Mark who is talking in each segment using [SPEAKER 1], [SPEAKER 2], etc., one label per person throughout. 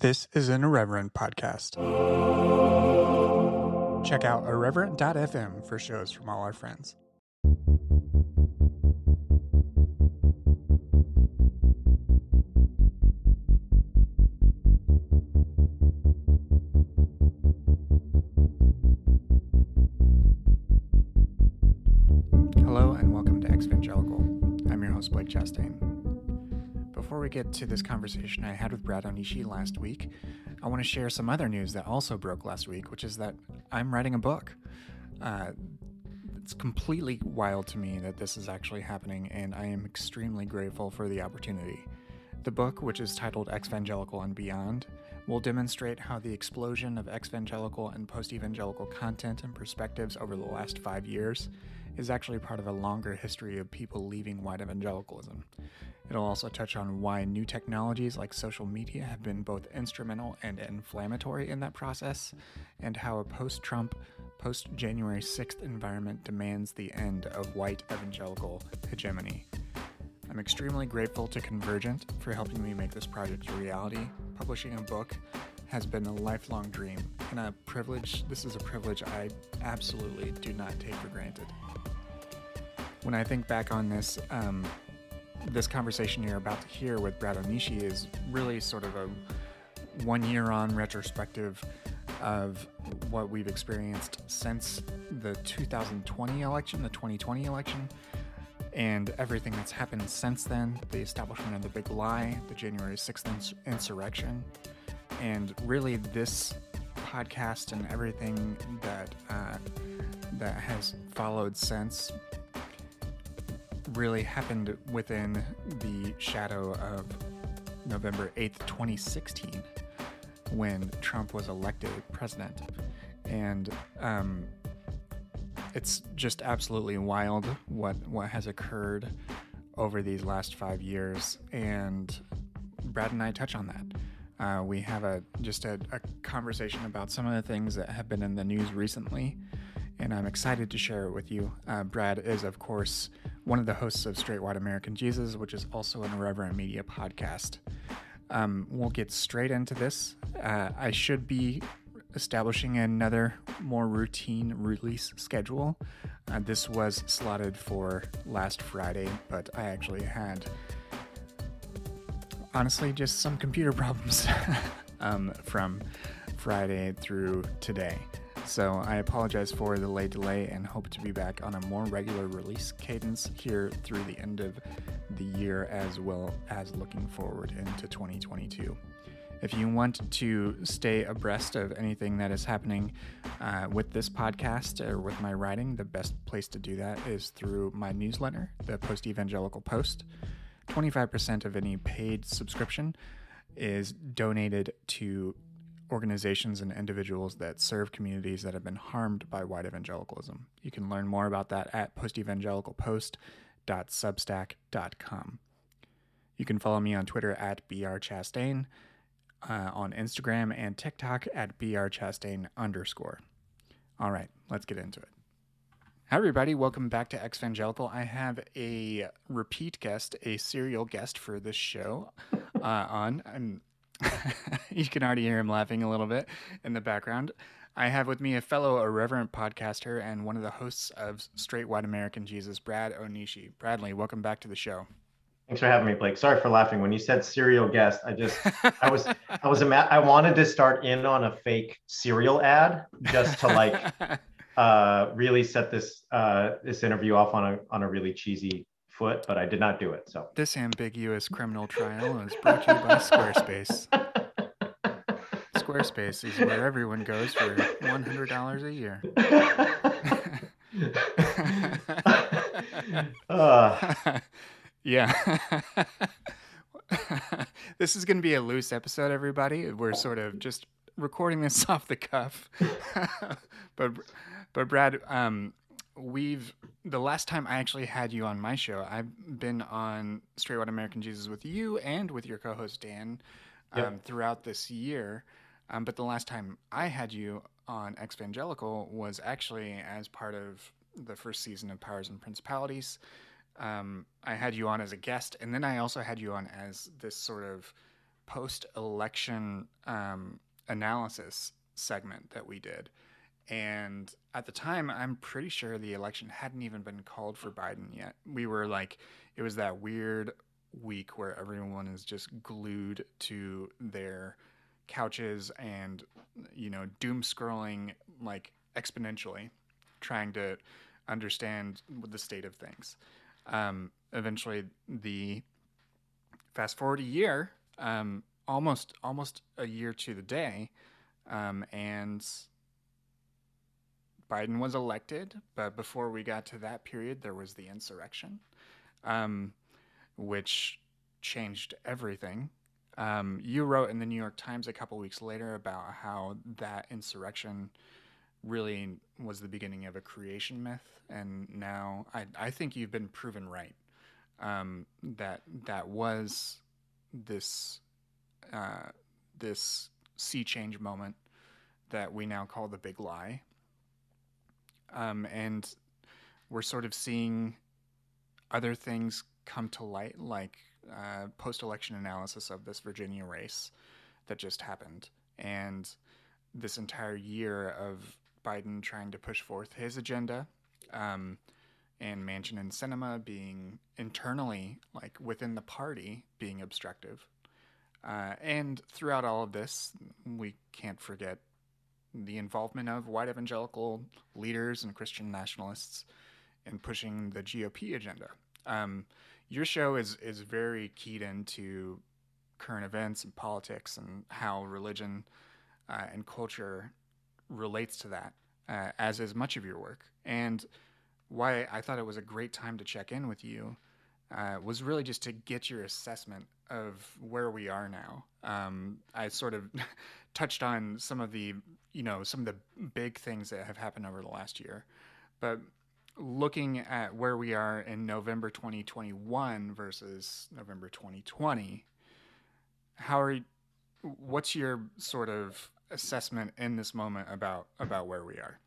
[SPEAKER 1] This is an Irreverent podcast. Check out irreverent.fm for shows from all our friends. Hello and welcome to Exvangelical. I'm your host, Blake Chastain. Before we get to this conversation I had with Brad Onishi last week, I want to share some other news that also broke last week, which is that I'm writing a book. Uh, it's completely wild to me that this is actually happening, and I am extremely grateful for the opportunity. The book, which is titled Exvangelical and Beyond, will demonstrate how the explosion of exvangelical and post evangelical content and perspectives over the last five years is actually part of a longer history of people leaving white evangelicalism. It'll also touch on why new technologies like social media have been both instrumental and inflammatory in that process, and how a post Trump, post January 6th environment demands the end of white evangelical hegemony. I'm extremely grateful to Convergent for helping me make this project a reality. Publishing a book has been a lifelong dream and a privilege. This is a privilege I absolutely do not take for granted. When I think back on this, um, this conversation you're about to hear with Brad Onishi is really sort of a one year on retrospective of what we've experienced since the 2020 election, the 2020 election, and everything that's happened since then the establishment of the big lie, the January 6th ins- insurrection, and really this podcast and everything that uh, that has followed since really happened within the shadow of November 8th, 2016, when Trump was elected president. And um, it's just absolutely wild what, what has occurred over these last five years. And Brad and I touch on that. Uh, we have a just a, a conversation about some of the things that have been in the news recently and I'm excited to share it with you. Uh, Brad is, of course, one of the hosts of Straight White American Jesus, which is also an Irreverent Media podcast. Um, we'll get straight into this. Uh, I should be establishing another more routine release schedule. Uh, this was slotted for last Friday, but I actually had, honestly, just some computer problems um, from Friday through today. So I apologize for the late delay and hope to be back on a more regular release cadence here through the end of the year as well as looking forward into 2022. If you want to stay abreast of anything that is happening uh, with this podcast or with my writing, the best place to do that is through my newsletter, the Post Evangelical Post. 25% of any paid subscription is donated to organizations and individuals that serve communities that have been harmed by white evangelicalism. You can learn more about that at postevangelicalpost.substack.com. You can follow me on Twitter at brchastain, uh, on Instagram and TikTok at brchastain underscore. All right, let's get into it. Hi, everybody. Welcome back to Exvangelical. I have a repeat guest, a serial guest for this show uh, on. I'm you can already hear him laughing a little bit in the background. I have with me a fellow irreverent podcaster and one of the hosts of Straight White American Jesus, Brad Onishi. Bradley, welcome back to the show.
[SPEAKER 2] Thanks for having me, Blake. Sorry for laughing. When you said serial guest, I just, I was, I was, ima- I wanted to start in on a fake cereal ad just to like, uh, really set this, uh, this interview off on a, on a really cheesy foot, but I did not do it. So
[SPEAKER 1] this ambiguous criminal trial is brought to you by Squarespace. Squarespace is where everyone goes for one hundred dollars a year. uh. yeah. this is going to be a loose episode, everybody. We're sort of just recording this off the cuff. but, but Brad, um, we've the last time I actually had you on my show, I've been on Straight White American Jesus with you and with your co-host Dan um, yep. throughout this year. Um, but the last time I had you on Evangelical was actually as part of the first season of Powers and Principalities. Um, I had you on as a guest, and then I also had you on as this sort of post election um, analysis segment that we did. And at the time, I'm pretty sure the election hadn't even been called for Biden yet. We were like, it was that weird week where everyone is just glued to their couches and, you know, doom scrolling like exponentially, trying to understand the state of things. Um, eventually, the fast forward a year, um, almost almost a year to the day, um, and Biden was elected. But before we got to that period, there was the insurrection, um, which changed everything. Um, you wrote in the New York Times a couple weeks later about how that insurrection really was the beginning of a creation myth, and now I, I think you've been proven right. Um, that that was this uh, this sea change moment that we now call the big lie, um, and we're sort of seeing other things come to light, like uh, post-election analysis of this Virginia race that just happened, and this entire year of Biden trying to push forth his agenda, um, and Manchin and Sinema being internally, like within the party, being obstructive. Uh, and throughout all of this, we can't forget the involvement of white evangelical leaders and Christian nationalists in pushing the GOP agenda. Um, your show is is very keyed into current events and politics and how religion uh, and culture relates to that, uh, as is much of your work. And why I thought it was a great time to check in with you uh, was really just to get your assessment of where we are now. Um, I sort of touched on some of the, you know, some of the big things that have happened over the last year, but looking at where we are in November 2021 versus November 2020, how are, you, what's your sort of assessment in this moment about about where we are?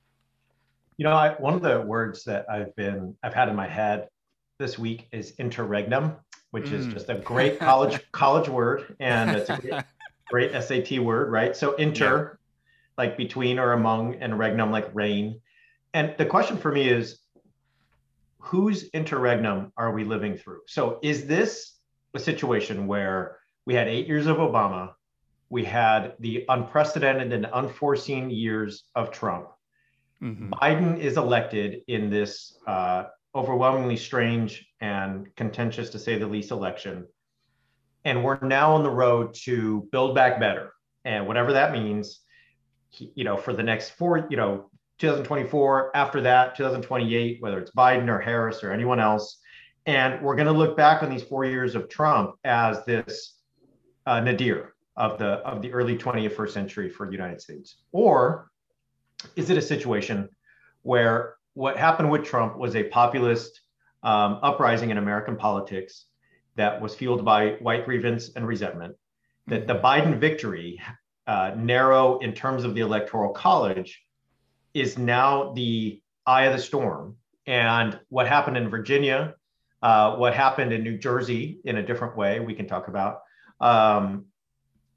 [SPEAKER 2] You know, I, one of the words that I've been I've had in my head this week is interregnum, which mm. is just a great college college word, and it's a great, great SAT word, right? So inter, yeah. like between or among, and regnum like reign. And the question for me is, whose interregnum are we living through? So is this a situation where we had eight years of Obama, we had the unprecedented and unforeseen years of Trump. Mm-hmm. Biden is elected in this uh, overwhelmingly strange and contentious, to say the least, election. And we're now on the road to build back better. And whatever that means, you know, for the next four, you know, 2024, after that, 2028, whether it's Biden or Harris or anyone else. And we're going to look back on these four years of Trump as this uh, nadir, of the of the early 21st century for the United States? Or is it a situation where what happened with Trump was a populist um, uprising in American politics that was fueled by white grievance and resentment? That the Biden victory, uh, narrow in terms of the electoral college, is now the eye of the storm. And what happened in Virginia, uh, what happened in New Jersey in a different way, we can talk about, um,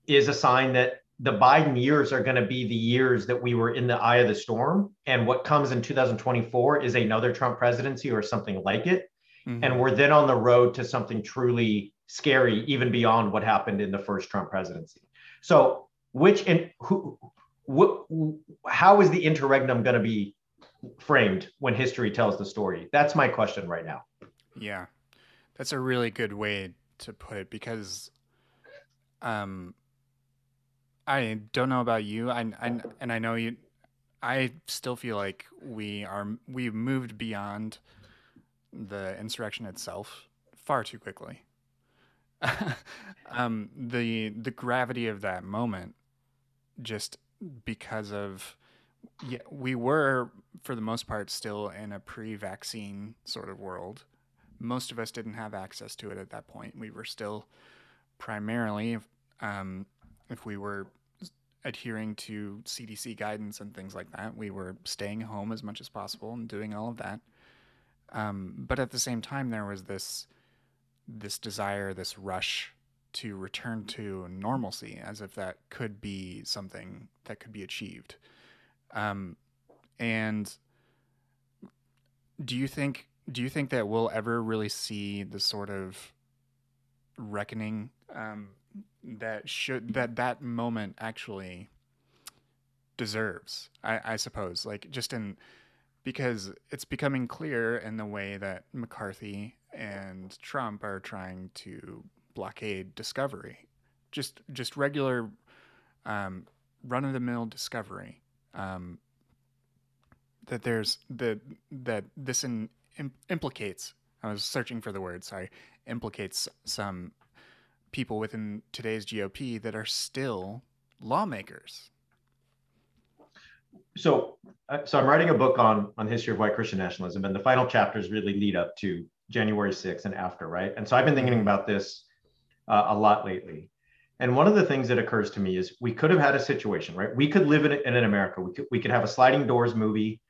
[SPEAKER 2] is a sign that the Biden years are going to be the years that we were in the eye of the storm. And what comes in 2024 is another Trump presidency or something like it. Mm-hmm. And we're then on the road to something truly scary, even beyond what happened in the first Trump presidency. So, which and who, wh- how is the interregnum going to be framed when history tells the story? That's my question right now.
[SPEAKER 1] Yeah, that's a really good way to put it because um, I don't know about you. I, I and I know you. I still feel like we are we've moved beyond the insurrection itself far too quickly. um, the the gravity of that moment, just because of yeah, we were for the most part still in a pre-vaccine sort of world. Most of us didn't have access to it at that point. We were still primarily um, if we were adhering to CDC guidance and things like that, we were staying home as much as possible and doing all of that. Um, but at the same time, there was this this desire, this rush to return to normalcy, as if that could be something that could be achieved. Um, and do you think do you think that we'll ever really see the sort of reckoning um, that should that that moment actually deserves? I, I suppose, like just in because it's becoming clear in the way that McCarthy and Trump are trying to blockade discovery, just just regular um, run of the mill discovery. Um, that there's the that this in, implicates. I was searching for the word. Sorry, implicates some people within today's GOP that are still lawmakers.
[SPEAKER 2] So, uh, so I'm writing a book on on the history of white Christian nationalism, and the final chapters really lead up to January 6th and after, right? And so I've been thinking mm-hmm. about this uh, a lot lately. And one of the things that occurs to me is we could have had a situation, right? We could live in, in America. We could we could have a sliding doors movie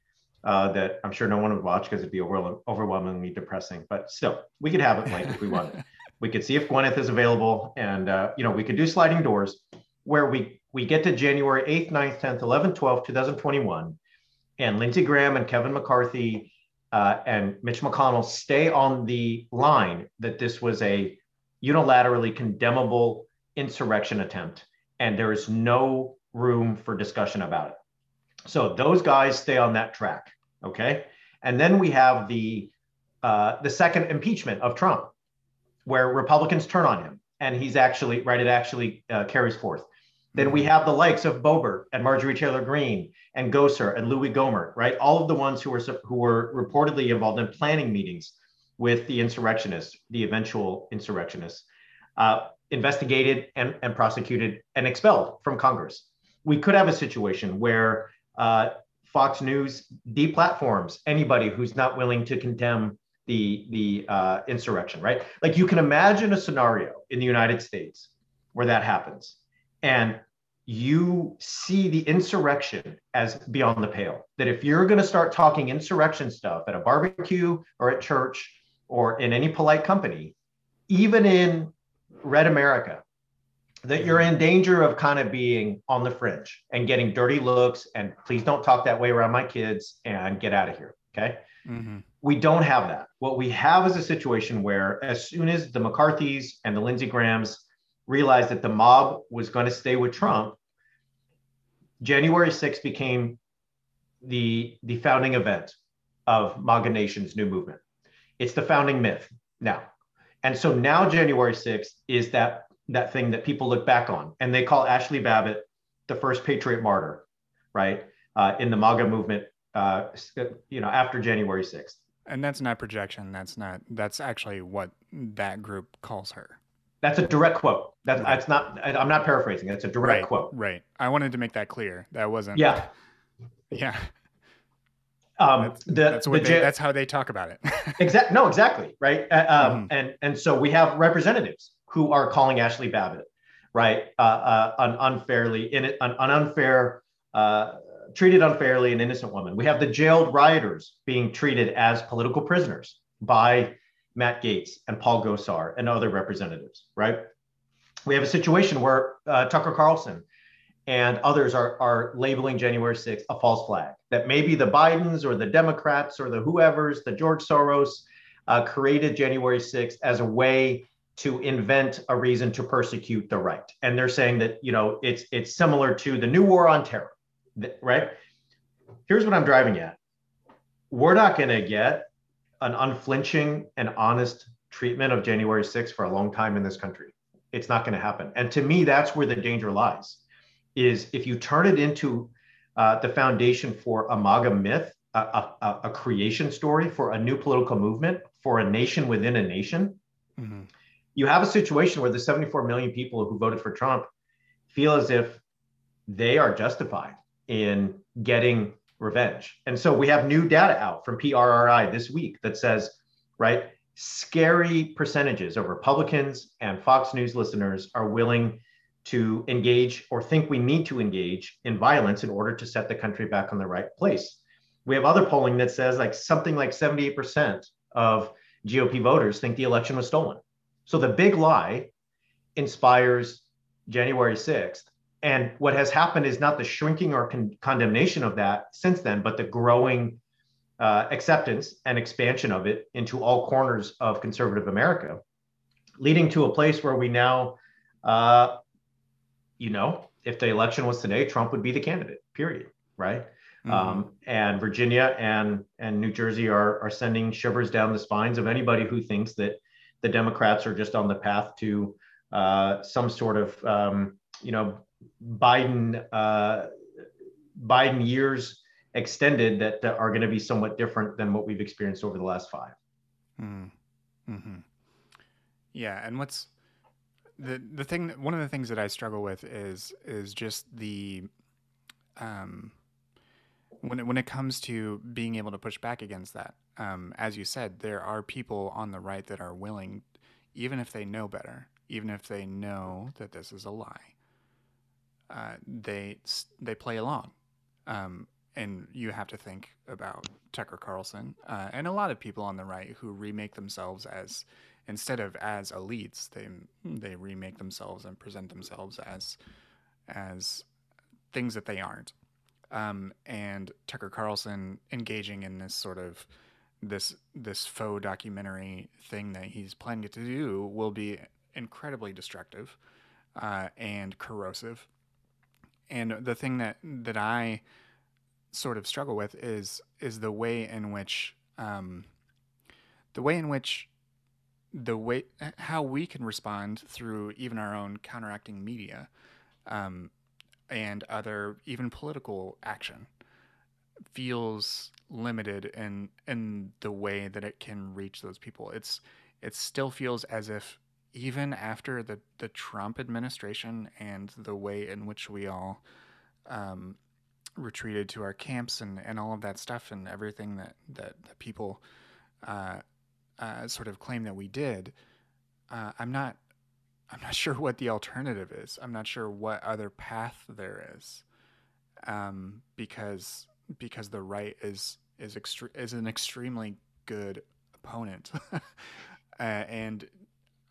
[SPEAKER 2] uh, that I'm sure no one would watch because it'd be over, overwhelmingly depressing. But still, we could have it like if we wanted. we could see if Gwyneth is available, and uh, you know we could do sliding doors where we we get to January 8th, 9th, 10th, 11th, 12th, 2021, and Lindsey Graham and Kevin McCarthy uh, and Mitch McConnell stay on the line that this was a unilaterally condemnable insurrection attempt, and there is no room for discussion about it. So those guys stay on that track, okay? And then we have the uh, the second impeachment of Trump, where Republicans turn on him, and he's actually right. It actually uh, carries forth. Then we have the likes of Boebert and Marjorie Taylor Greene and Gosar and Louis Gohmert, right? All of the ones who were who were reportedly involved in planning meetings with the insurrectionists, the eventual insurrectionists, uh, investigated and, and prosecuted and expelled from Congress. We could have a situation where uh, Fox News deplatforms anybody who's not willing to condemn the the uh, insurrection, right? Like you can imagine a scenario in the United States where that happens, and you see the insurrection as beyond the pale. That if you're going to start talking insurrection stuff at a barbecue or at church or in any polite company, even in Red America, that you're in danger of kind of being on the fringe and getting dirty looks and please don't talk that way around my kids and get out of here. Okay. Mm-hmm. We don't have that. What we have is a situation where, as soon as the McCarthy's and the Lindsey Grahams realized that the mob was going to stay with Trump, January 6th became the, the founding event of MAGA Nation's new movement. It's the founding myth now. And so now January 6th is that that thing that people look back on, and they call Ashli Babbitt the first patriot martyr, right? Uh, in the MAGA movement, uh, you know, after January 6th.
[SPEAKER 1] And that's not projection. That's not. That's actually what that group calls her.
[SPEAKER 2] That's a direct quote. That's right. that's not. I'm not paraphrasing. That's a direct
[SPEAKER 1] right,
[SPEAKER 2] quote.
[SPEAKER 1] Right. I wanted to make that clear. That wasn't.
[SPEAKER 2] Yeah.
[SPEAKER 1] Yeah.
[SPEAKER 2] Um,
[SPEAKER 1] that's, the, that's, the, they, that's how they talk about it.
[SPEAKER 2] exactly. No, exactly. Right. Uh, um, mm-hmm. And and so we have representatives who are calling Ashli Babbitt, right, uh, uh, un- unfairly in it, an, an unfair, uh, treated unfairly, an innocent woman. We have the jailed rioters being treated as political prisoners by Matt Gaetz and Paul Gosar and other representatives, right? We have a situation where uh, Tucker Carlson and others are, are labeling January 6th a false flag, that maybe the Bidens or the Democrats or the whoever's, the George Soros, uh, created January 6th as a way to invent a reason to persecute the right. And they're saying that, you know, it's it's similar to the new war on terror, right? Here's what I'm driving at. We're not going to get an unflinching and honest treatment of January 6th for a long time in this country. It's not going to happen. And to me, that's where the danger lies. Is if you turn it into uh, the foundation for a MAGA myth, a, a, a, creation story for a new political movement, for a nation within a nation, mm-hmm you have a situation where the 74 million people who voted for Trump feel as if they are justified in getting revenge. And so we have new data out from PRRI this week that says, right, scary percentages of Republicans and Fox News listeners are willing to engage or think we need to engage in violence in order to set the country back on the right place. We have other polling that says like something like 78% of GOP voters think the election was stolen. So the big lie inspires January 6th. And what has happened is not the shrinking or con- condemnation of that since then, but the growing uh, acceptance and expansion of it into all corners of conservative America, leading to a place where we now, uh, you know, if the election was today, Trump would be the candidate, period. Right. Mm-hmm. Um, and Virginia and and New Jersey are are sending shivers down the spines of anybody who thinks that the Democrats are just on the path to uh, some sort of um, you know Biden uh, Biden years extended that, are going to be somewhat different than what we've experienced over the last 5
[SPEAKER 1] mm-hmm. mm-hmm. Yeah, and what's the the thing? One of the things that I struggle with is is just the um when it, when it comes to being able to push back against that. Um, as you said, there are people on the right that are willing, even if they know better, even if they know that this is a lie, uh, they they play along. Um, and you have to think about Tucker Carlson uh, and a lot of people on the right who remake themselves as instead of as elites, they they remake themselves and present themselves as as things that they aren't. Um, and Tucker Carlson engaging in this sort of this this faux documentary thing that he's planning to do will be incredibly destructive uh, and corrosive. And the thing that that I sort of struggle with is is the way in which um, the way in which the way how we can respond through even our own counteracting media um, and other even political action feels limited in in the way that it can reach those people. It's it still feels as if even after the the Trump administration and the way in which we all um, retreated to our camps and, and all of that stuff and everything that that, that people uh, uh, sort of claim that we did, uh, I'm not I'm not sure what the alternative is. I'm not sure what other path there is, um, because because the right is is extre- is an extremely good opponent, uh, and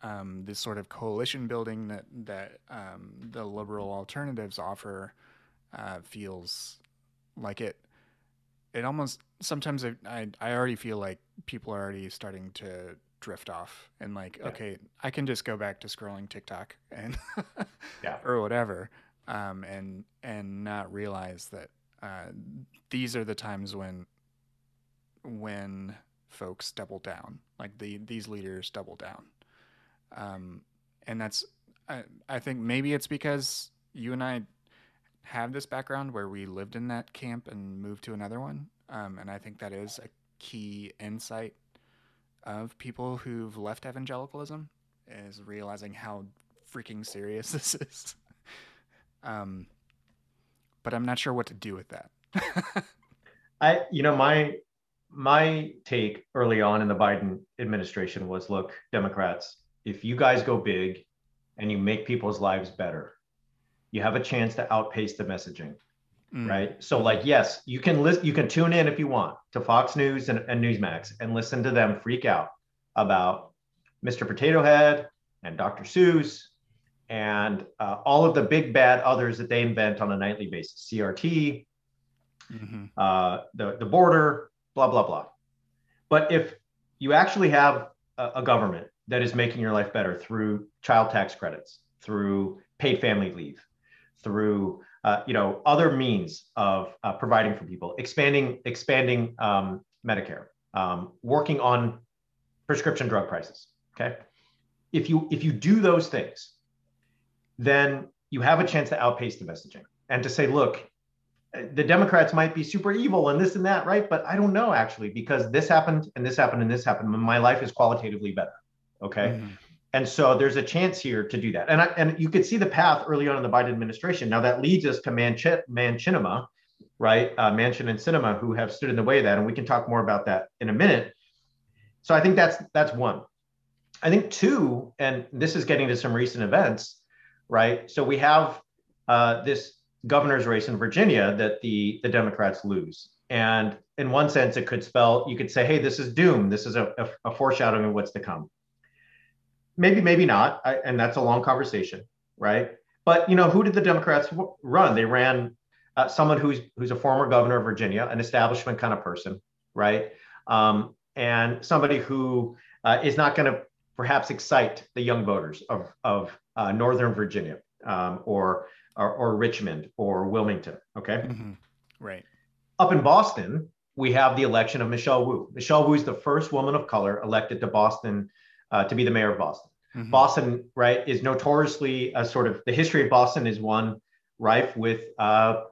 [SPEAKER 1] um, this sort of coalition building that that um, the liberal alternatives offer uh, feels like it. It almost sometimes I, I I already feel like people are already starting to drift off and like yeah. okay I can just go back to scrolling TikTok and yeah or whatever um, and and not realize that uh, these are the times when when folks double down like the these leaders double down um, and that's I, I think maybe it's because you and I have this background where we lived in that camp and moved to another one. Um, and I think that is a key insight of people who've left evangelicalism is realizing how freaking serious this is. um, but I'm not sure what to do with that.
[SPEAKER 2] I, you know, my my take early on in the Biden administration was, look, Democrats, if you guys go big and you make people's lives better, you have a chance to outpace the messaging mm. right so like yes you can list you can tune in if you want to fox news and, and newsmax and listen to them freak out about mr potato head and dr seuss and uh, all of the big bad others that they invent on a nightly basis crt mm-hmm. uh, the, the border blah blah blah but if you actually have a, a government that is making your life better through child tax credits through paid family leave through uh, you know other means of uh, providing for people, expanding expanding um, Medicare, um, working on prescription drug prices. Okay, if you if you do those things, then you have a chance to outpace the messaging and to say, look, the Democrats might be super evil and this and that, right? But I don't know actually because this happened and this happened and this happened. My life is qualitatively better. Okay. Mm-hmm. And so there's a chance here to do that. And, I, and you could see the path early on in the Biden administration. Now that leads us to Manchin, Manchinima, right? Uh, Manchin and Sinema, who have stood in the way of that. And we can talk more about that in a minute. So I think that's that's one. I think two, and this is getting to some recent events, right? So we have uh, this governor's race in Virginia that the the Democrats lose, and in one sense, it could spell you could say, hey, this is doom. This is a, a, a foreshadowing of what's to come maybe, maybe not. I, and that's a long conversation, right? But you know, who did the Democrats run? They ran uh, someone who's who's a former governor of Virginia, an establishment kind of person, right? Um, and somebody who uh, is not going to perhaps excite the young voters of of uh, Northern Virginia um, or, or, or Richmond or Wilmington. Okay,
[SPEAKER 1] mm-hmm. right.
[SPEAKER 2] Up in Boston, we have the election of Michelle Wu. Michelle Wu is the first woman of color elected to Boston uh, to be the mayor of Boston. Mm-hmm. Boston, right, is notoriously a sort of the history of Boston is one rife with uh,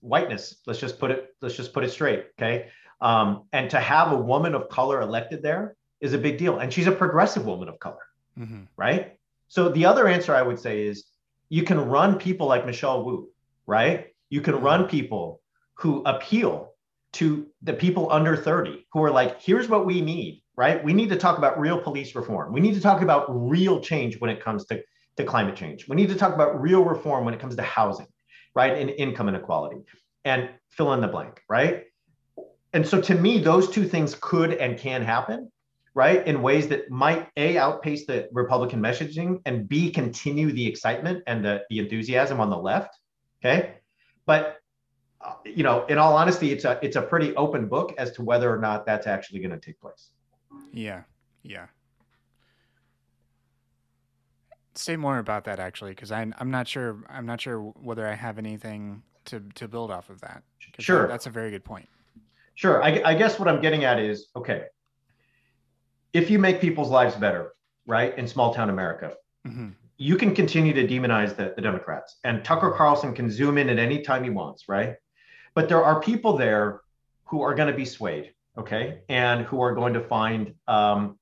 [SPEAKER 2] whiteness. Let's just put it. Let's just put it straight. Okay, um, and to have a woman of color elected there is a big deal, and she's a progressive woman of color, mm-hmm. right? So the other answer I would say is you can run people like Michelle Wu, right? You can mm-hmm. run people who appeal to the people under 30 who are like, here's what we need, right? We need to talk about real police reform. We need to talk about real change when it comes to, to climate change. We need to talk about real reform when it comes to housing, right? And income inequality and fill in the blank, right? And so to me, those two things could and can happen, right? In ways that might A, outpace the Republican messaging and B, continue the excitement and the, the enthusiasm on the left. Okay. But uh, you know, in all honesty, it's a it's a pretty open book as to whether or not that's actually going to take place.
[SPEAKER 1] Yeah, yeah. Say more about that actually, because I'm I'm not sure I'm not sure whether I have anything to to build off of that.
[SPEAKER 2] Sure,
[SPEAKER 1] that's a very good point.
[SPEAKER 2] Sure, I, I guess what I'm getting at is okay. If you make people's lives better, right, in small town America, mm-hmm. you can continue to demonize the, the Democrats, and Tucker Carlson can zoom in at any time he wants, right? But there are people there who are going to be swayed, okay, and who are going to find um,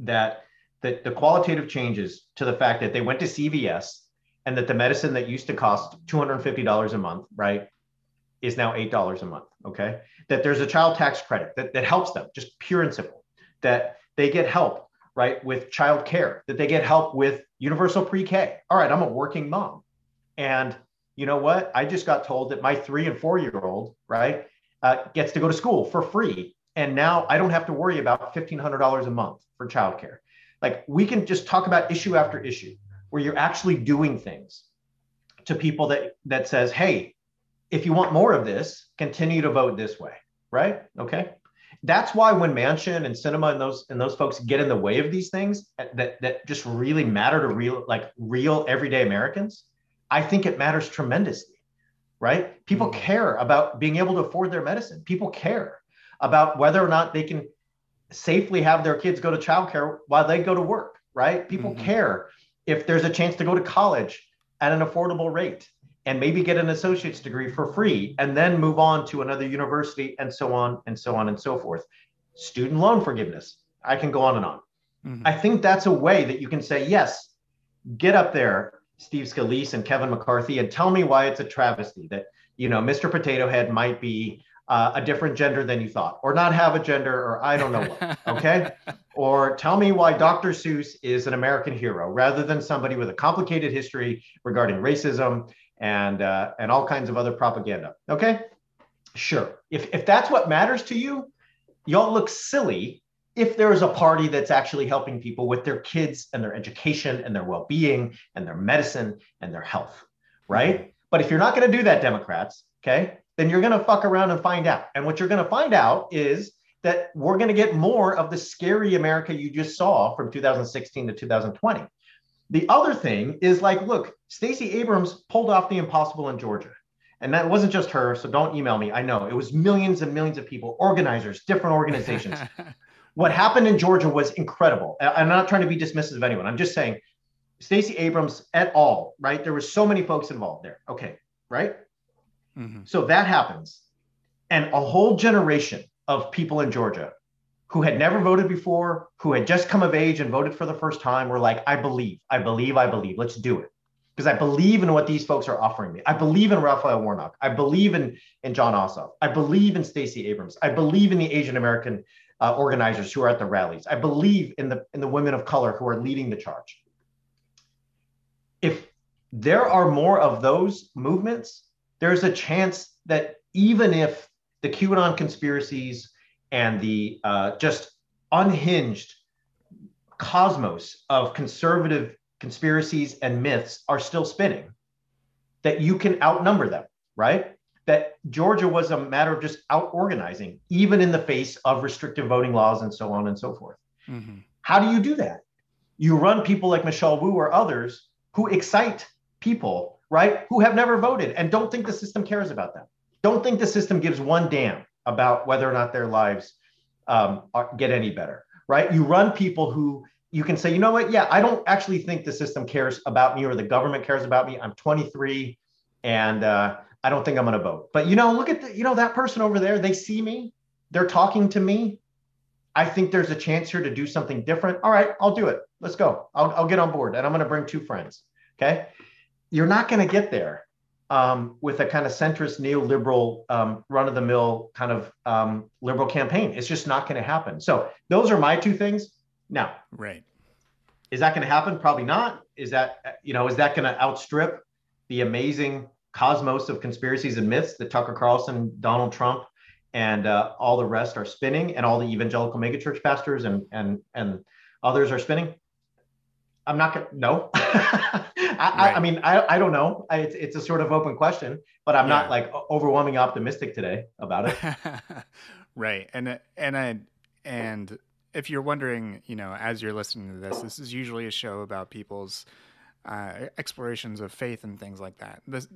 [SPEAKER 2] that that the qualitative changes to the fact that they went to CVS and that the medicine that used to cost $250 a month, right, is now $8 a month, okay? That there's a child tax credit that, that helps them, just pure and simple, that they get help, right, with child care, that they get help with universal pre-K. All right, I'm a working mom. And you know what? I just got told that my three and four year old, right, uh, gets to go to school for free. And now I don't have to worry about $1,500 a month for childcare. Like we can just talk about issue after issue where you're actually doing things to people that, that says, hey, if you want more of this, continue to vote this way, right? Okay. That's why when Manchin and Sinema and those and those folks get in the way of these things that that just really matter to real like real everyday Americans, I think it matters tremendously, right? People mm-hmm. care about being able to afford their medicine. People care about whether or not they can safely have their kids go to childcare while they go to work, right? People mm-hmm. care if there's a chance to go to college at an affordable rate and maybe get an associate's degree for free and then move on to another university and so on and so on and so forth. Student loan forgiveness. I can go on and on. Mm-hmm. I think that's a way that you can say, yes, get up there Steve Scalise and Kevin McCarthy and tell me why it's a travesty that you know Mr. Potato Head might be uh, a different gender than you thought, or not have a gender, or I don't know what. Okay, or tell me why Dr. Seuss is an American hero rather than somebody with a complicated history regarding racism and uh, and all kinds of other propaganda. Okay, sure. If if that's what matters to you, y'all look silly if there is a party that's actually helping people with their kids and their education and their well-being and their medicine and their health right but if you're not going to do that democrats okay then you're going to fuck around and find out and what you're going to find out is that we're going to get more of the scary america you just saw from 2016 to 2020 the other thing is like look stacey abrams pulled off the impossible in georgia and that wasn't just her so don't email me i know it was millions and millions of people organizers different organizations what happened in Georgia was incredible. I'm not trying to be dismissive of anyone. I'm just saying Stacey Abrams et al. Right? There were so many folks involved there. Okay, right? Mm-hmm. So that happens, and a whole generation of people in Georgia who had never voted before, who had just come of age and voted for the first time, were like, "I believe, I believe, I believe. Let's do it." Because I believe in what these folks are offering me. I believe in Raphael Warnock. I believe in, in Jon Ossoff. I believe in Stacey Abrams. I believe in the Asian American uh, organizers who are at the rallies. I believe in the in the women of color who are leading the charge. If there are more of those movements, there's a chance that even if the QAnon conspiracies and the uh, just unhinged cosmos of conservative conspiracies and myths are still spinning that you can outnumber them, right? That Georgia was a matter of just out organizing, even in the face of restrictive voting laws and so on and so forth. Mm-hmm. How do you do that? You run people like Michelle Wu or others who excite people, right? Who have never voted and don't think the system cares about them. Don't think the system gives one damn about whether or not their lives um, are, get any better, right? You run people who you can say, you know what? Yeah, I don't actually think the system cares about me or the government cares about me. I'm 23 and uh, I don't think I'm going to vote. But you know, look at the, you know that person over there. They see me. They're talking to me. I think there's a chance here to do something different. All right, I'll do it. Let's go. I'll, I'll get on board, and I'm going to bring two friends. Okay, you're not going to get there um, with a kind of centrist neoliberal um, run-of-the-mill kind of um, liberal campaign. It's just not going to happen. So those are my two things. Now,
[SPEAKER 1] right.
[SPEAKER 2] Is that going to happen? Probably not. Is that you know is that going to outstrip the amazing cosmos of conspiracies and myths that Tucker Carlson, Donald Trump, and uh, all the rest are spinning, and all the evangelical megachurch pastors and and and others are spinning? I'm not gonna no. I, right. I, mean, I, I don't know. I, it's, it's a sort of open question, but I'm yeah. not like overwhelming optimistic today about it.
[SPEAKER 1] right, and and I and if you're wondering, you know, as you're listening to this, this is usually a show about people's uh, explorations of faith and things like that. This,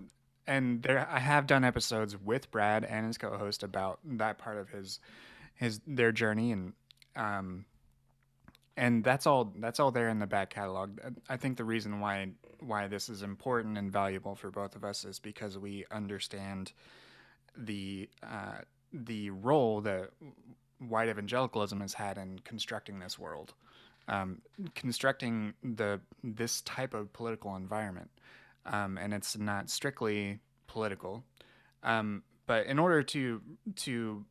[SPEAKER 1] and there, I have done episodes with Brad and his co-host about that part of his his their journey, and um, and that's all that's all there in the back catalog. I think the reason why why this is important and valuable for both of us is because we understand the uh, the role that white evangelicalism has had in constructing this world, um, constructing the this type of political environment, um, and it's not strictly political, um, but in order to to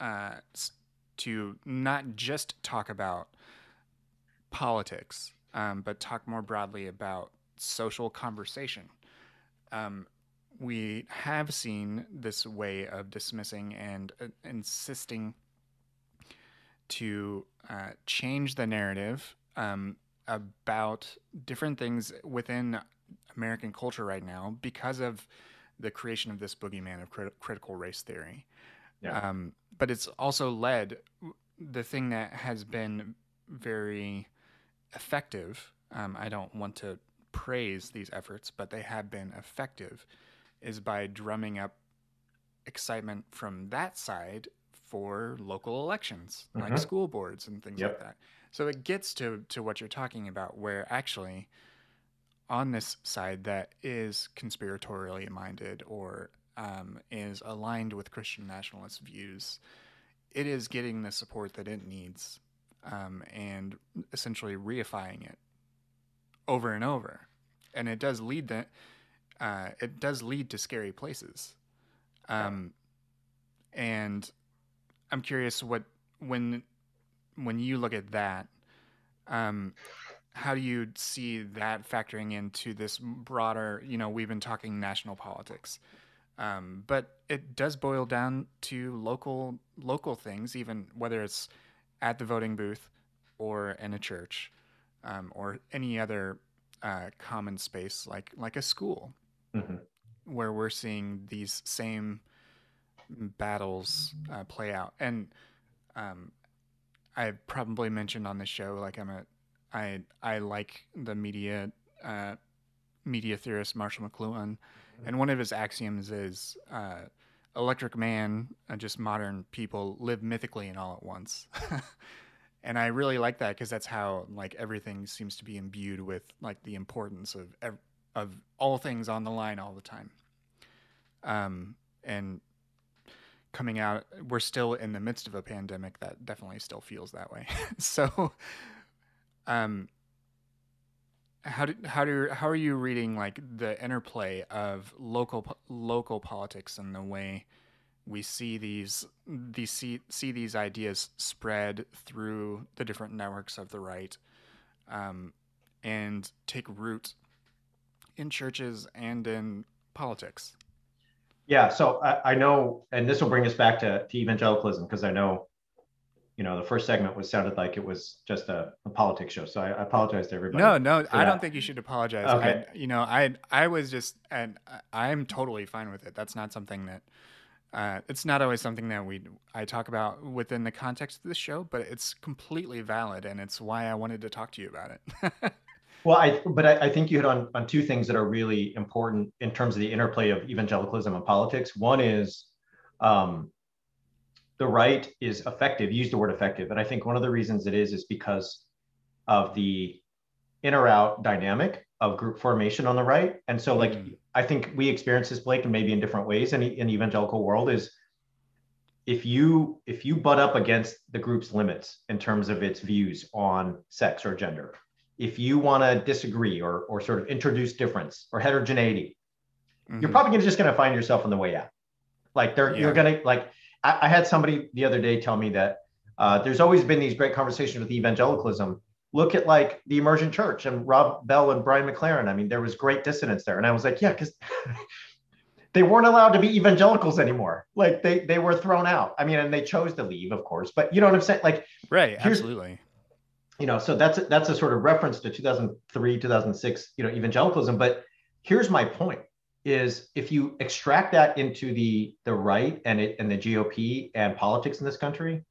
[SPEAKER 1] uh, to not just talk about politics, um, but talk more broadly about social conversation. Um, we have seen this way of dismissing and uh, insisting to uh, change the narrative um, about different things within American culture right now because of the creation of this boogeyman of crit- critical race theory. Yeah. Um, but it's also led the thing that has been very effective. Um, I don't want to praise these efforts, but they have been effective. Is by drumming up excitement from that side for local elections, mm-hmm. like school boards and things yep. like that. So it gets to to what you're talking about, where actually on this side that is conspiratorially minded or um, is aligned with Christian nationalist views, it is getting the support that it needs um, and essentially reifying it over and over. And it does lead that uh, it does lead to scary places. Um, and I'm curious what when when you look at that, um, how do you see that factoring into this broader? You know, we've been talking national politics, um, but it does boil down to local local things, even whether it's at the voting booth or in a church um, or any other uh, common space like like a school, mm-hmm. where we're seeing these same battles uh, play out. And um, I probably mentioned on the show like I'm a I I like the media uh, media theorist Marshall McLuhan, mm-hmm. and one of his axioms is uh, electric man, uh, just modern people live mythically and all at once. and I really like that because that's how like everything seems to be imbued with like the importance of ev- of all things on the line all the time. Um, and coming out we're still in the midst of a pandemic that definitely still feels that way so um how do how do how are you reading like the interplay of local local politics and the way we see these these see see these ideas spread through the different networks of the right um, and take root in churches and in politics?
[SPEAKER 2] Yeah, so I, I know, and this will bring us back to, to evangelicalism because I know you know the first segment was sounded like it was just a, a politics show. So I, I apologize to everybody.
[SPEAKER 1] No, no, I don't think you should apologize.
[SPEAKER 2] Okay.
[SPEAKER 1] I, you know, I I was just and I- I'm totally fine with it. That's not something that uh, it's not always something that we I talk about within the context of this show, but it's completely valid, and it's why I wanted to talk to you about it.
[SPEAKER 2] Well, I but I, I think you hit on on two things that are really important in terms of the interplay of evangelicalism and politics. One is um, the right is effective. Use the word effective, and I think one of the reasons it is is because of the in or out dynamic of group formation on the right. And so, like,
[SPEAKER 1] Mm.
[SPEAKER 2] I think we experience this, Blake, and maybe in different ways in, in the evangelical world is if you if you butt up against the group's limits in terms of its views on sex or gender, if you want to disagree or or sort of introduce difference or heterogeneity, you're
[SPEAKER 1] Mhm.
[SPEAKER 2] probably just going to find yourself on the way out. Like they're
[SPEAKER 1] Yeah.
[SPEAKER 2] you're gonna like. I, I had somebody the other day tell me that uh, there's always been these great conversations with evangelicalism. Look at like the emergent church and Rob Bell and Brian McLaren. I mean, there was great dissonance there, and I was like, yeah, because they weren't allowed to be evangelicals anymore. Like they they were thrown out. I mean, and they chose to leave, of course. But you know what I'm saying? Like
[SPEAKER 1] right, absolutely.
[SPEAKER 2] you know so that's that's a sort of reference to 2003 2006 you know evangelicalism but here's my point is if you extract that into the the right and it and the gop and politics in this country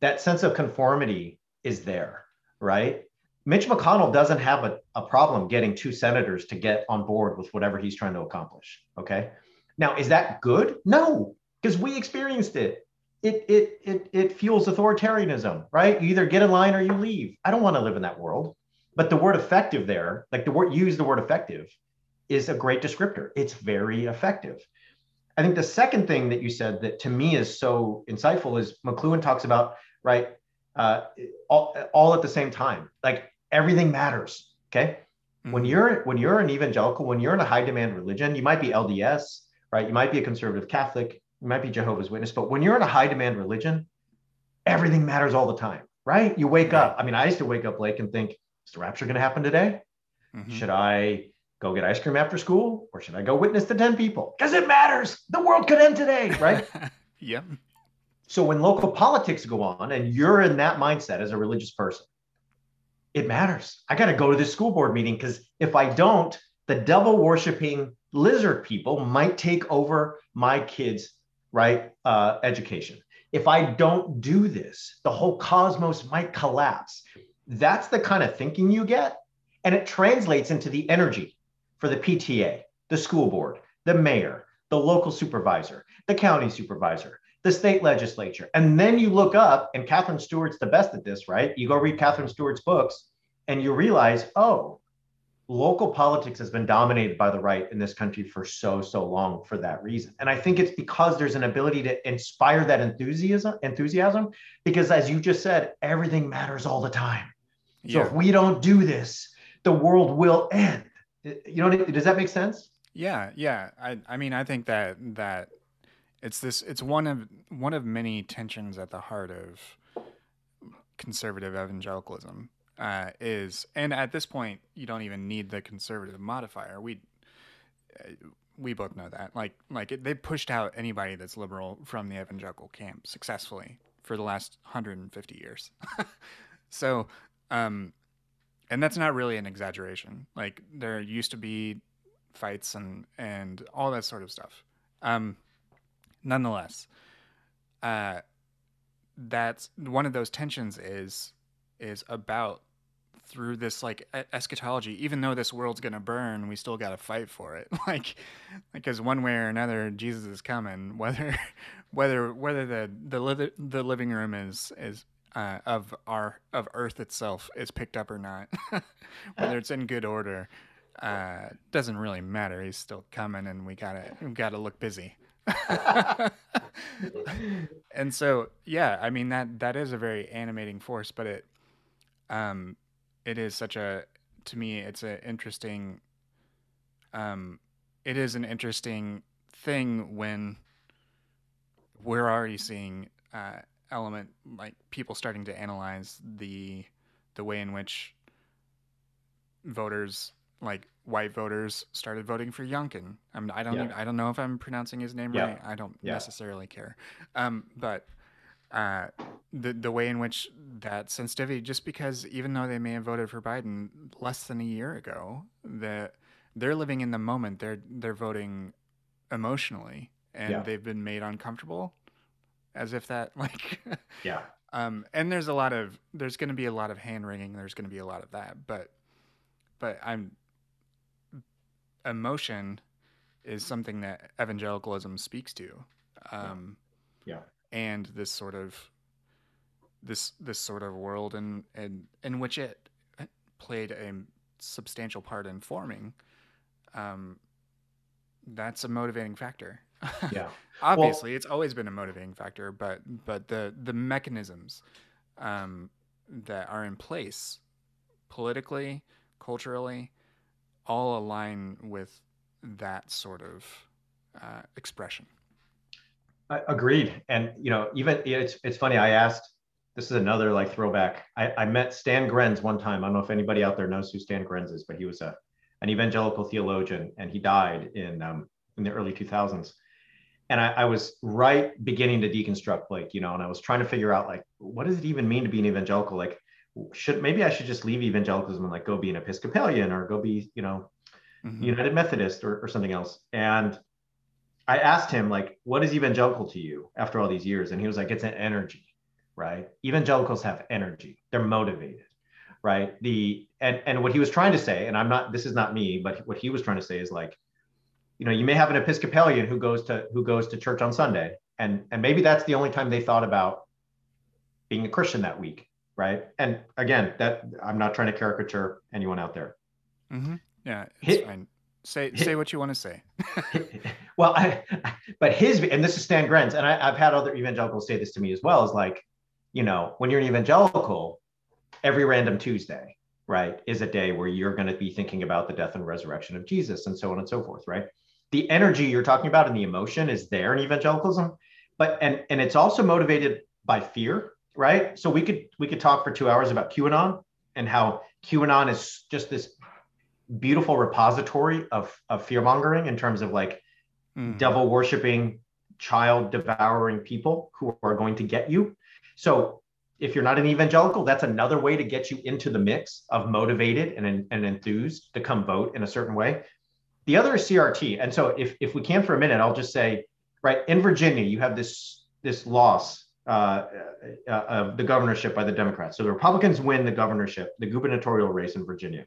[SPEAKER 2] that sense of conformity is there right mitch mcconnell doesn't have a, a problem getting two senators to get on board with whatever he's trying to accomplish okay now is that good no because we experienced it it it it it fuels authoritarianism, right? You either get in line or you leave. I don't want to live in that world. But the word effective there, like the word use the word effective, is a great descriptor. It's very effective. I think the second thing that you said that to me is so insightful is McLuhan talks about right uh, all, all at the same time. Like everything matters. Okay, when
[SPEAKER 1] Mhm.
[SPEAKER 2] you're when you're an evangelical, when you're in a high demand religion, you might be LDS, right? You might be a conservative Catholic, you might be Jehovah's Witness, but when you're in a high demand religion, everything matters all the time, right? You wake up. I mean, I used to wake up Blake and think, is the rapture going to happen today?
[SPEAKER 1] Mhm.
[SPEAKER 2] Should I go get ice cream after school, or should I go witness the ten people? Because it matters. The world could end today, right?
[SPEAKER 1] yep.
[SPEAKER 2] So when local politics go on and you're in that mindset as a religious person, it matters. I got to go to this school board meeting because if I don't, the devil worshiping lizard people might take over my kids' right uh, education. If I don't do this, the whole cosmos might collapse. That's the kind of thinking you get, and it translates into the energy for the PTA, the school board, the mayor, the local supervisor, the county supervisor, the state legislature. And then you look up, and Katherine Stewart's the best at this, right? You go read Katherine Stewart's books, and you realize, oh, local politics has been dominated by the right in this country for so, so long for that reason. And I think it's because there's an ability to inspire that enthusiasm, enthusiasm, because as you just said, everything matters all the time. So
[SPEAKER 1] Yeah.
[SPEAKER 2] if we don't do this, the world will end. You know, does that make sense?
[SPEAKER 1] Yeah, yeah. I I mean I think that that it's this it's one of one of many tensions at the heart of conservative evangelicalism uh, is and at this point you don't even need the conservative modifier. We uh, we both know that. Like like it, they pushed out anybody that's liberal from the evangelical camp successfully for the last 150 years. so um and that's not really an exaggeration. Like there used to be fights and and all that sort of stuff. Um, nonetheless, uh, that's one of those tensions is is about through this like eschatology. Even though this world's gonna burn, we still got to fight for it. like because one way or another, Jesus is coming. Whether whether whether the the li- the living room is is uh, of our of Earth itself is picked up or not, whether it's in good order, uh, doesn't really matter. He's still coming, and we gotta we gotta look busy. and so, yeah, I mean that that is a very animating force, but it um it is such a to me it's an interesting um it is an interesting thing when we're already seeing uh, element like people starting to analyze the the way in which voters like white voters started voting for Youngkin. I'm, I don't
[SPEAKER 2] Yeah.
[SPEAKER 1] even, I don't know if I'm pronouncing his name
[SPEAKER 2] Yeah.
[SPEAKER 1] right. I don't
[SPEAKER 2] Yeah.
[SPEAKER 1] necessarily care. Um, but uh, the the way in which that sensitivity, just because even though they may have voted for Biden less than a year ago, that they're living in the moment. They're they're voting emotionally, and they've been made uncomfortable, as if that like.
[SPEAKER 2] Yeah.
[SPEAKER 1] Um, and there's a lot of there's going to be a lot of hand wringing. There's going to be a lot of that, but but I'm emotion is something that evangelicalism speaks to, um,
[SPEAKER 2] Yeah.
[SPEAKER 1] and this sort of this this sort of world and and in which it played a substantial part in forming. Um, that's a motivating factor.
[SPEAKER 2] Yeah.
[SPEAKER 1] Obviously, it's always been a motivating factor, but but the the mechanisms um, that are in place politically, culturally, all align with that sort of uh, expression.
[SPEAKER 2] I- Agreed. And you know, even it's it's funny. I asked. This is another like throwback. I, I met Stan Grenz one time. I don't know if anybody out there knows who Stan Grenz is, but he was a an evangelical theologian, and he died in um, in the early 2000s. And I, I was right beginning to deconstruct Blake, you know, and I was trying to figure out like, what does it even mean to be an evangelical? Like, should maybe I should just leave evangelicalism and like go be an Episcopalian or go be, you know,
[SPEAKER 1] Mhm.
[SPEAKER 2] United Methodist or, or something else. And I asked him, like, what is evangelical to you after all these years? And he was like, it's an energy, right? Evangelicals have energy. They're motivated, right? The and and what he was trying to say, and I'm not, this is not me, but what he was trying to say is like, you know, you may have an Episcopalian who goes to who goes to church on Sunday, and and maybe that's the only time they thought about being a Christian that week, right? And again, that I'm not trying to caricature anyone out there.
[SPEAKER 1] Mhm. Yeah, fine. Say say what you want to say.
[SPEAKER 2] well, I, but his and this is Stan Grenz, and I, I've had other evangelicals say this to me as well. Is like, you know, when you're an evangelical, every random Tuesday, right, is a day where you're going to be thinking about the death and resurrection of Jesus, and so on and so forth, right? The energy you're talking about and the emotion is there in evangelicalism, but and and it's also motivated by fear, right? So we could we could talk for two hours about QAnon and how QAnon is just this beautiful repository of of fear mongering in terms of like
[SPEAKER 1] Mhm.
[SPEAKER 2] devil worshiping, child devouring people who are going to get you. So if you're not an evangelical, that's another way to get you into the mix of motivated and, and enthused to come vote in a certain way. The other is CRT. And so if, if we can for a minute, I'll just say, right, in Virginia, you have this, this loss uh, uh, of the governorship by the Democrats. So the Republicans win the governorship, the gubernatorial race in Virginia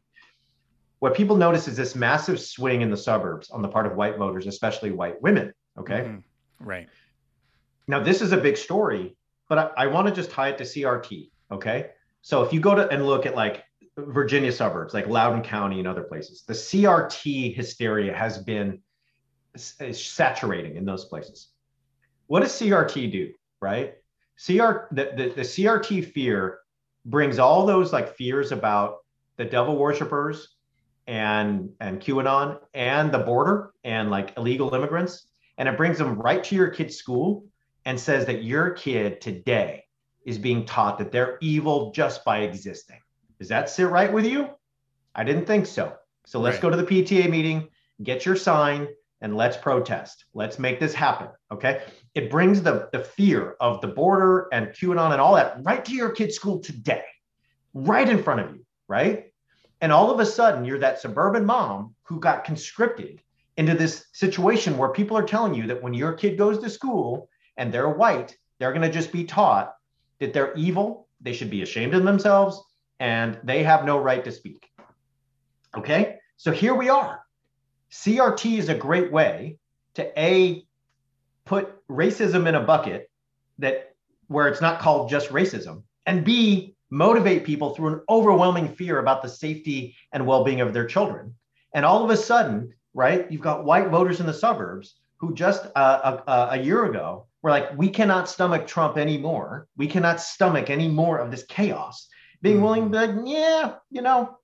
[SPEAKER 2] what people notice is this massive swing in the suburbs on the part of white voters, especially white women. Okay.
[SPEAKER 1] Mhm. Right.
[SPEAKER 2] Now, this is a big story, but I, I want to just tie it to CRT. Okay. So if you go to and look at like Virginia suburbs, like Loudoun County and other places, the CRT hysteria has been saturating in those places. What does CRT do? Right? CR the, the, the CRT fear brings all those like fears about the devil worshippers and and QAnon and the border and like illegal immigrants, and it brings them right to your kid's school and says that your kid today is being taught that they're evil just by existing. Does that sit right with you? I didn't think so. So let's
[SPEAKER 1] Right.
[SPEAKER 2] go to the PTA meeting, get your sign, and let's protest. Let's make this happen. Okay. It brings the, the fear of the border and QAnon and all that right to your kid's school today, right in front of you. Right. And all of a sudden, you're that suburban mom who got conscripted into this situation where people are telling you that when your kid goes to school and they're white, they're going to just be taught that they're evil, they should be ashamed of themselves, and they have no right to speak. Okay, so here we are. CRT is a great way to A, put racism in a bucket that where it's not called just racism, and B, motivate people through an overwhelming fear about the safety and well-being of their children. And all of a sudden, right, you've got white voters in the suburbs who just uh, a, a year ago were like, we cannot stomach Trump anymore. We cannot stomach any more of this chaos. Being willing to be like, yeah, you know,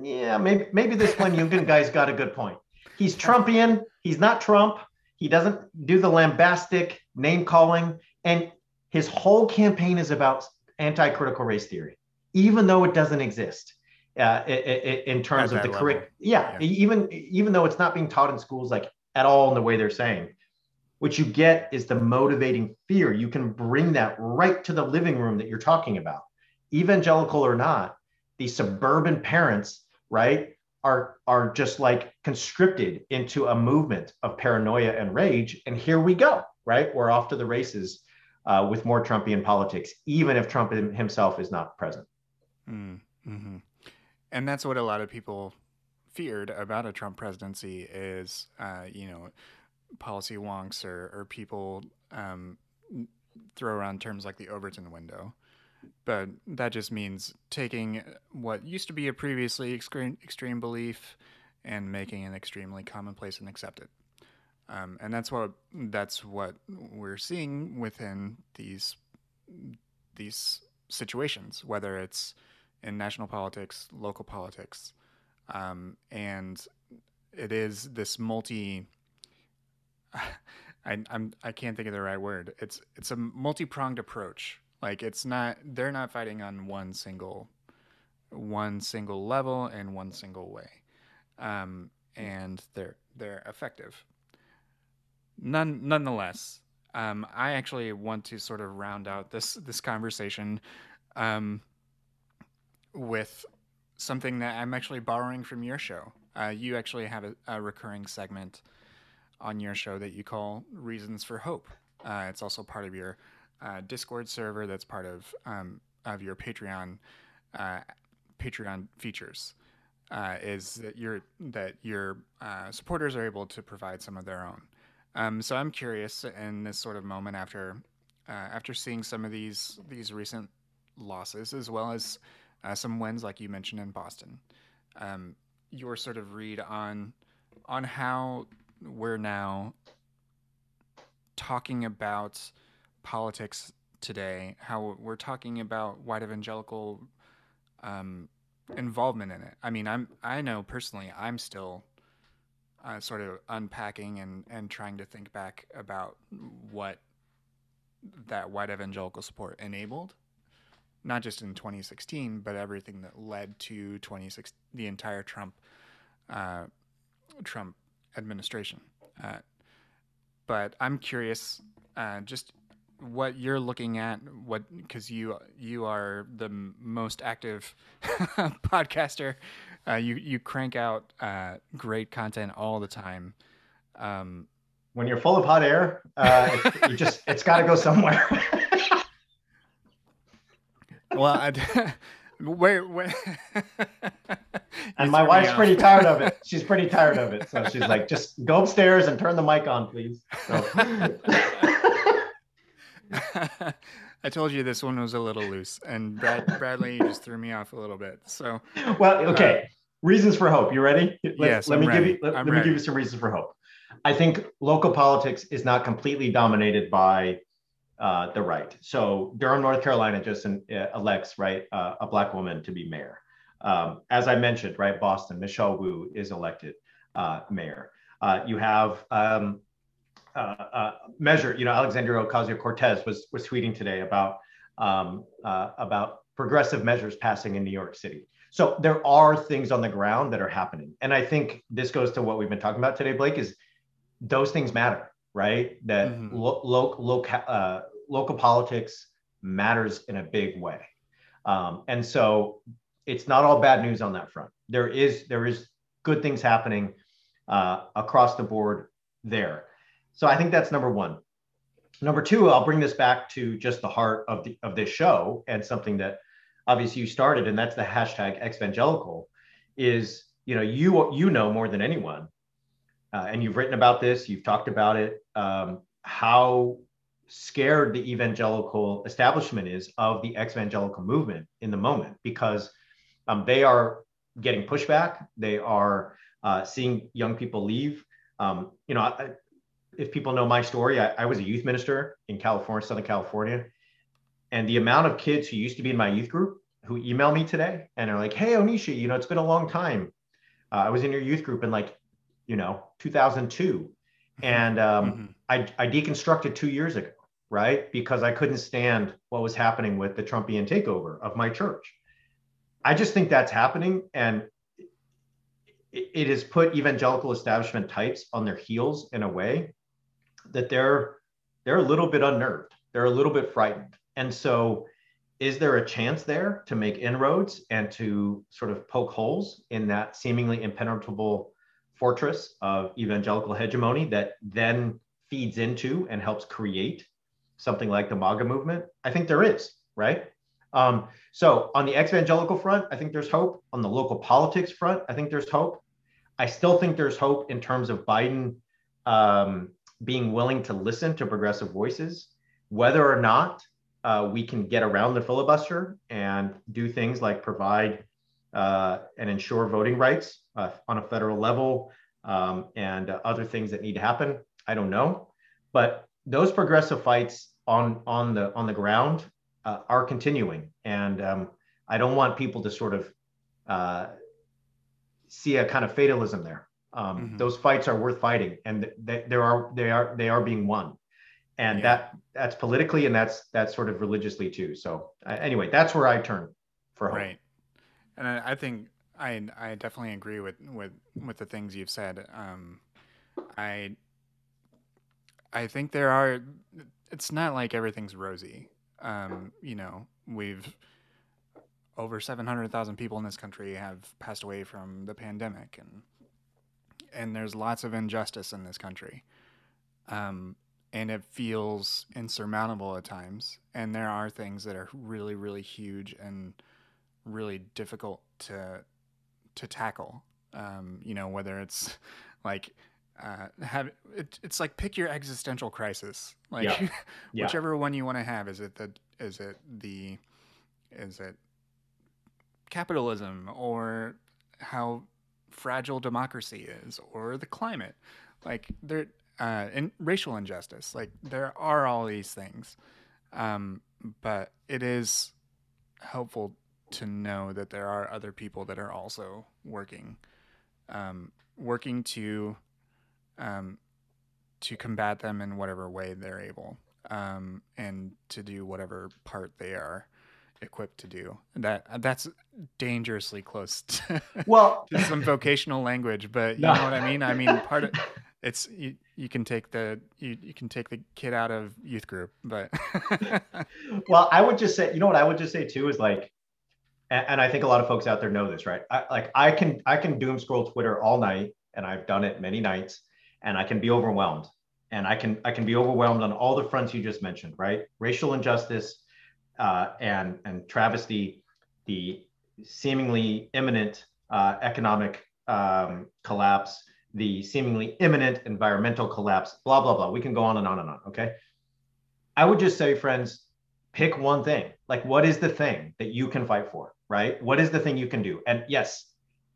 [SPEAKER 2] yeah, maybe maybe this Glenn Youngkin guy's got a good point. He's Trumpian. He's not Trump. He doesn't do the lambastic name calling, and his whole campaign is about anti-critical race theory, even though it doesn't exist uh, in terms of the curriculum. Yeah,
[SPEAKER 1] Yeah.
[SPEAKER 2] even even though it's not being taught in schools like at all in the way they're saying. what you get is the motivating fear. You can bring that right to the living room that you're talking about. Evangelical or not, these suburban parents, right, are, are just like conscripted into a movement of paranoia and rage. And here we go, right? We're off to the races uh, with more Trumpian politics, even if Trump himself is not present.
[SPEAKER 1] Mm, mm-hmm. And that's what a lot of people feared about a Trump presidency is, uh, you know, policy wonks or, or people um, throw around terms like the Overton window. But that just means taking what used to be a previously extreme, extreme belief and making it extremely commonplace and accepted. Um, and that's what that's what we're seeing within these these situations, whether it's in national politics, local politics, um, and it is this multi. I, I'm I can't think of the right word. It's it's a multi pronged approach. Like it's not they're not fighting on one single one single level and one single way, um, and they're they're effective. None nonetheless, um, I actually want to sort of round out this this conversation um, with something that I'm actually borrowing from your show. Uh, you actually have a, a, recurring segment on your show that you call Reasons for Hope. Uh, it's also part of your uh, Discord server that's part of um, of your Patreon uh, Patreon features. Uh, is that your that your uh, supporters are able to provide some of their own. Um, so I'm curious in this sort of moment after after seeing some of these these recent losses as well as uh, some wins, like you mentioned in Boston. Um, your sort of read on on how we're now talking about politics today, how we're talking about white evangelical um, involvement in it. I mean, I'm I know personally, I'm still uh, sort of unpacking and and trying to think back about what that white evangelical support enabled not just in 2016, but everything that led to 2016, the entire Trump uh, Trump administration. Uh, but I'm curious, uh, just what you're looking at, what because you you are the most active podcaster. Uh, you you crank out uh, great content all the time. Um,
[SPEAKER 2] when you're full of hot air, uh, it, you just it's got to go somewhere.
[SPEAKER 1] well, I, where, where
[SPEAKER 2] and my wife's pretty tired of it. She's pretty tired of it. So she's like, just go upstairs and turn the mic on, please. So.
[SPEAKER 1] I told you this one was a little loose, and Brad, Bradley just threw me off a little bit. So,
[SPEAKER 2] well, okay. Uh, reasons for hope. You ready?
[SPEAKER 1] Let, yes,
[SPEAKER 2] let
[SPEAKER 1] I'm
[SPEAKER 2] me
[SPEAKER 1] ready.
[SPEAKER 2] give you. Let, let me give you some reasons for hope. I think local politics is not completely dominated by uh, the right. So Durham, North Carolina just uh, elects right uh, a black woman to be mayor. Um, as I mentioned, right, Boston, Michelle Wu is elected uh, mayor. Uh, you have um, measure, you know, Alexandria Ocasio Cortez was was tweeting today about um, about progressive measures passing in New York City. So there are things on the ground that are happening, and I think this goes to what we've been talking about today, Blake. Is those things matter, right? That mm-hmm. lo- lo- lo- uh, local politics matters in a big way. Um, and so it's not all bad news on that front. There is there is good things happening uh, across the board there. So I think that's number one. Number two, I'll bring this back to just the heart of the of this show and something that obviously you started, and that's the hashtag evangelical. Is you know you you know more than anyone, uh, and you've written about this, you've talked about it, um, how scared the evangelical establishment is of the evangelical movement in the moment because um, they are getting pushback. They are uh, seeing young people leave. Um, you know, if people know my story, I, I, was a youth minister in California, Southern California. And the amount of kids who used to be in my youth group who email me today and are like, hey, Onishi, you know, it's been a long time. Uh, I was in your youth group in like, you know, 2002. Mm-hmm. And um, mm-hmm. I, I deconstructed two years ago right? Because I couldn't stand what was happening with the Trumpian takeover of my church. I just think that's happening. And it has put evangelical establishment types on their heels in a way that they're they're a little bit unnerved. They're a little bit frightened. And so is there a chance there to make inroads and to sort of poke holes in that seemingly impenetrable fortress of evangelical hegemony that then feeds into and helps create something like the MAGA movement? I think there is, right? Um, so on the evangelical front, I think there's hope. On the local politics front, I think there's hope. I still think there's hope in terms of Biden um, being willing to listen to progressive voices, whether or not uh, we can get around the filibuster and do things like provide uh, and ensure voting rights uh, on a federal level um, and other things that need to happen. I don't know, but those progressive fights on on the on the ground uh, are continuing, and um, I don't want people to sort of uh, see a kind of fatalism there. Um, mm-hmm. Those fights are worth fighting, and they, there are they are they are being won, and yeah. that that's politically and that's that's sort of religiously too. So uh, anyway, that's where I turn for hope.
[SPEAKER 1] Right, and I, I, think I I definitely agree with with with the things you've said. Um, I I think there are. It's not like everything's rosy. Um, you know, we've over 700,000 people in this country have passed away from the pandemic and and there's lots of injustice in this country. Um, and it feels insurmountable at times. And there are things that are really, really huge and really difficult to to tackle. Um, you know, whether it's like uh, have it, it's like pick your existential crisis, like yeah. Yeah. whichever one you want to have. Is it the is it the is it capitalism or how fragile democracy is or the climate. Like there uh and racial injustice like there are all these things. Um but it is helpful to know that there are other people that are also working um working to um to combat them in whatever way they're able um and to do whatever part they are equipped to do. That that's dangerously close to,
[SPEAKER 2] well,
[SPEAKER 1] to some vocational language, but you no. know what I mean. I mean, part of it's you, you can take the you, you can take the kid out of youth group, but
[SPEAKER 2] well, I would just say, you know what I would just say too is like, and, and I think a lot of folks out there know this, right? I, like I can I can doom scroll Twitter all night, and I've done it many nights, and I can be overwhelmed, and I can I can be overwhelmed on all the fronts you just mentioned, right? Racial injustice uh, and and travesty the seemingly imminent uh, economic um, collapse, the seemingly imminent environmental collapse, blah blah blah. We can go on and on and on. Okay, I would just say, friends, pick one thing. Like, what is the thing that you can fight for? Right? What is the thing you can do? And yes,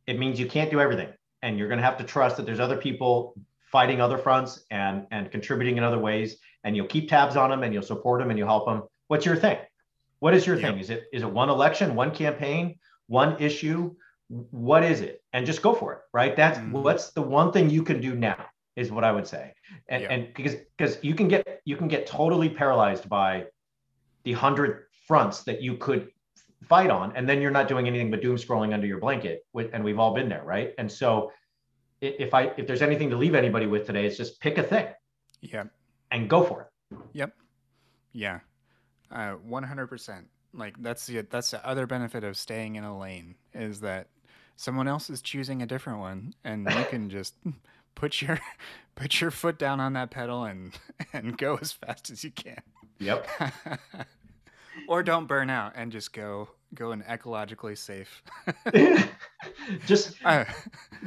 [SPEAKER 2] it means you can't do everything, and you're going to have to trust that there's other people fighting other fronts and and contributing in other ways, and you'll keep tabs on them and you'll support them and you'll help them. What's your thing? What is your yep. thing? Is it is it one election, one campaign, one issue? What is it? And just go for it, right? That's mm-hmm. what's the one thing you can do now is what I would say. And yep. and because because you can get you can get totally paralyzed by the hundred fronts that you could fight on, and then you're not doing anything but doom scrolling under your blanket. And we've all been there, right? And so if I if there's anything to leave anybody with today, it's just pick a thing.
[SPEAKER 1] Yeah.
[SPEAKER 2] And go for it.
[SPEAKER 1] Yep. Yeah. Uh, one hundred percent. Like that's the that's the other benefit of staying in a lane is that someone else is choosing a different one, and you can just put your put your foot down on that pedal and and go as fast as you can.
[SPEAKER 2] Yep.
[SPEAKER 1] or don't burn out and just go go an ecologically safe.
[SPEAKER 2] just, uh,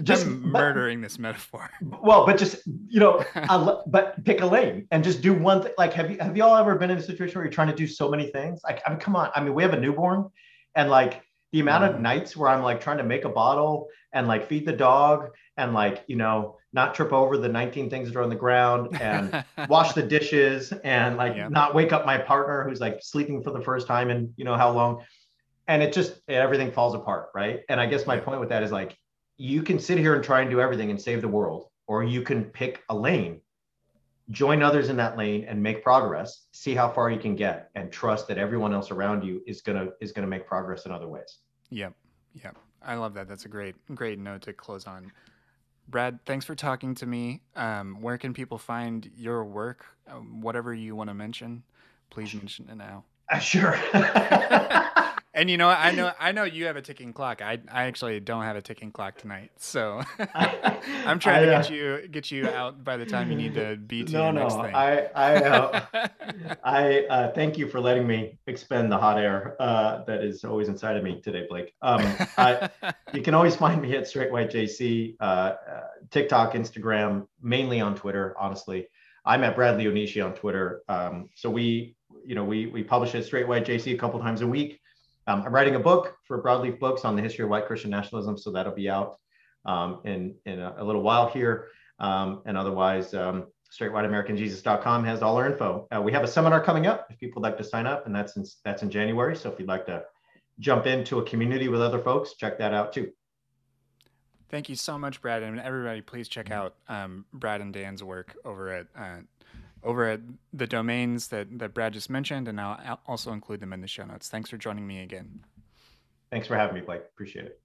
[SPEAKER 1] just I'm murdering but, this metaphor.
[SPEAKER 2] Well, but just you know, but pick a lane and just do one thing. Like, have you have y'all ever been in a situation where you're trying to do so many things? Like, I mean, come on. I mean, we have a newborn, and like the amount of nights where I'm like trying to make a bottle and like feed the dog and like you know not trip over the 19 things that are on the ground and wash the dishes and like yeah. not wake up my partner who's like sleeping for the first time and you know how long. And it just everything falls apart right? And i guess my point with that is like you can sit here and try and do everything and save the world or you can pick a lane join others in that lane and make progress see how far you can get and trust that everyone else around you is going to is going to make progress in other ways
[SPEAKER 1] yep yep i love that that's a great great note to close on Brad, thanks for talking to me. Um, where can people find your work? Um, whatever you want to mention, please mention it now.
[SPEAKER 2] Uh, sure.
[SPEAKER 1] And you know, I know, I know you have a ticking clock. I, I actually don't have a ticking clock tonight, so I'm trying to get you get you out by the time you need to be to
[SPEAKER 2] no, no.
[SPEAKER 1] thing.
[SPEAKER 2] I I uh, I uh, thank you for letting me expend the hot air uh, that is always inside of me today, Blake. Um, I, you can always find me at Straight White JC, uh, uh, TikTok, Instagram, mainly on Twitter. Honestly, I'm at Bradley Onishi on Twitter. Um, so we, you know, we we publish at Straight White JC a couple times a week. Um, I'm writing a book for Broadleaf Books on the history of white Christian nationalism, so that'll be out um, in in a, a, little while here. Um, and otherwise, um, straightwhiteamericanjesus.com has all our info. Uh, we have a seminar coming up if people would like to sign up, and that's in, that's in January. So if you'd like to jump into a community with other folks, check that out too.
[SPEAKER 1] Thank you so much, Brad, and everybody. Please check out um, Brad and Dan's work over at uh, over at the domains that, that Brad just mentioned, and I'll also include them in the show notes. Thanks for joining me again.
[SPEAKER 2] Thanks for having me, Blake. Appreciate it.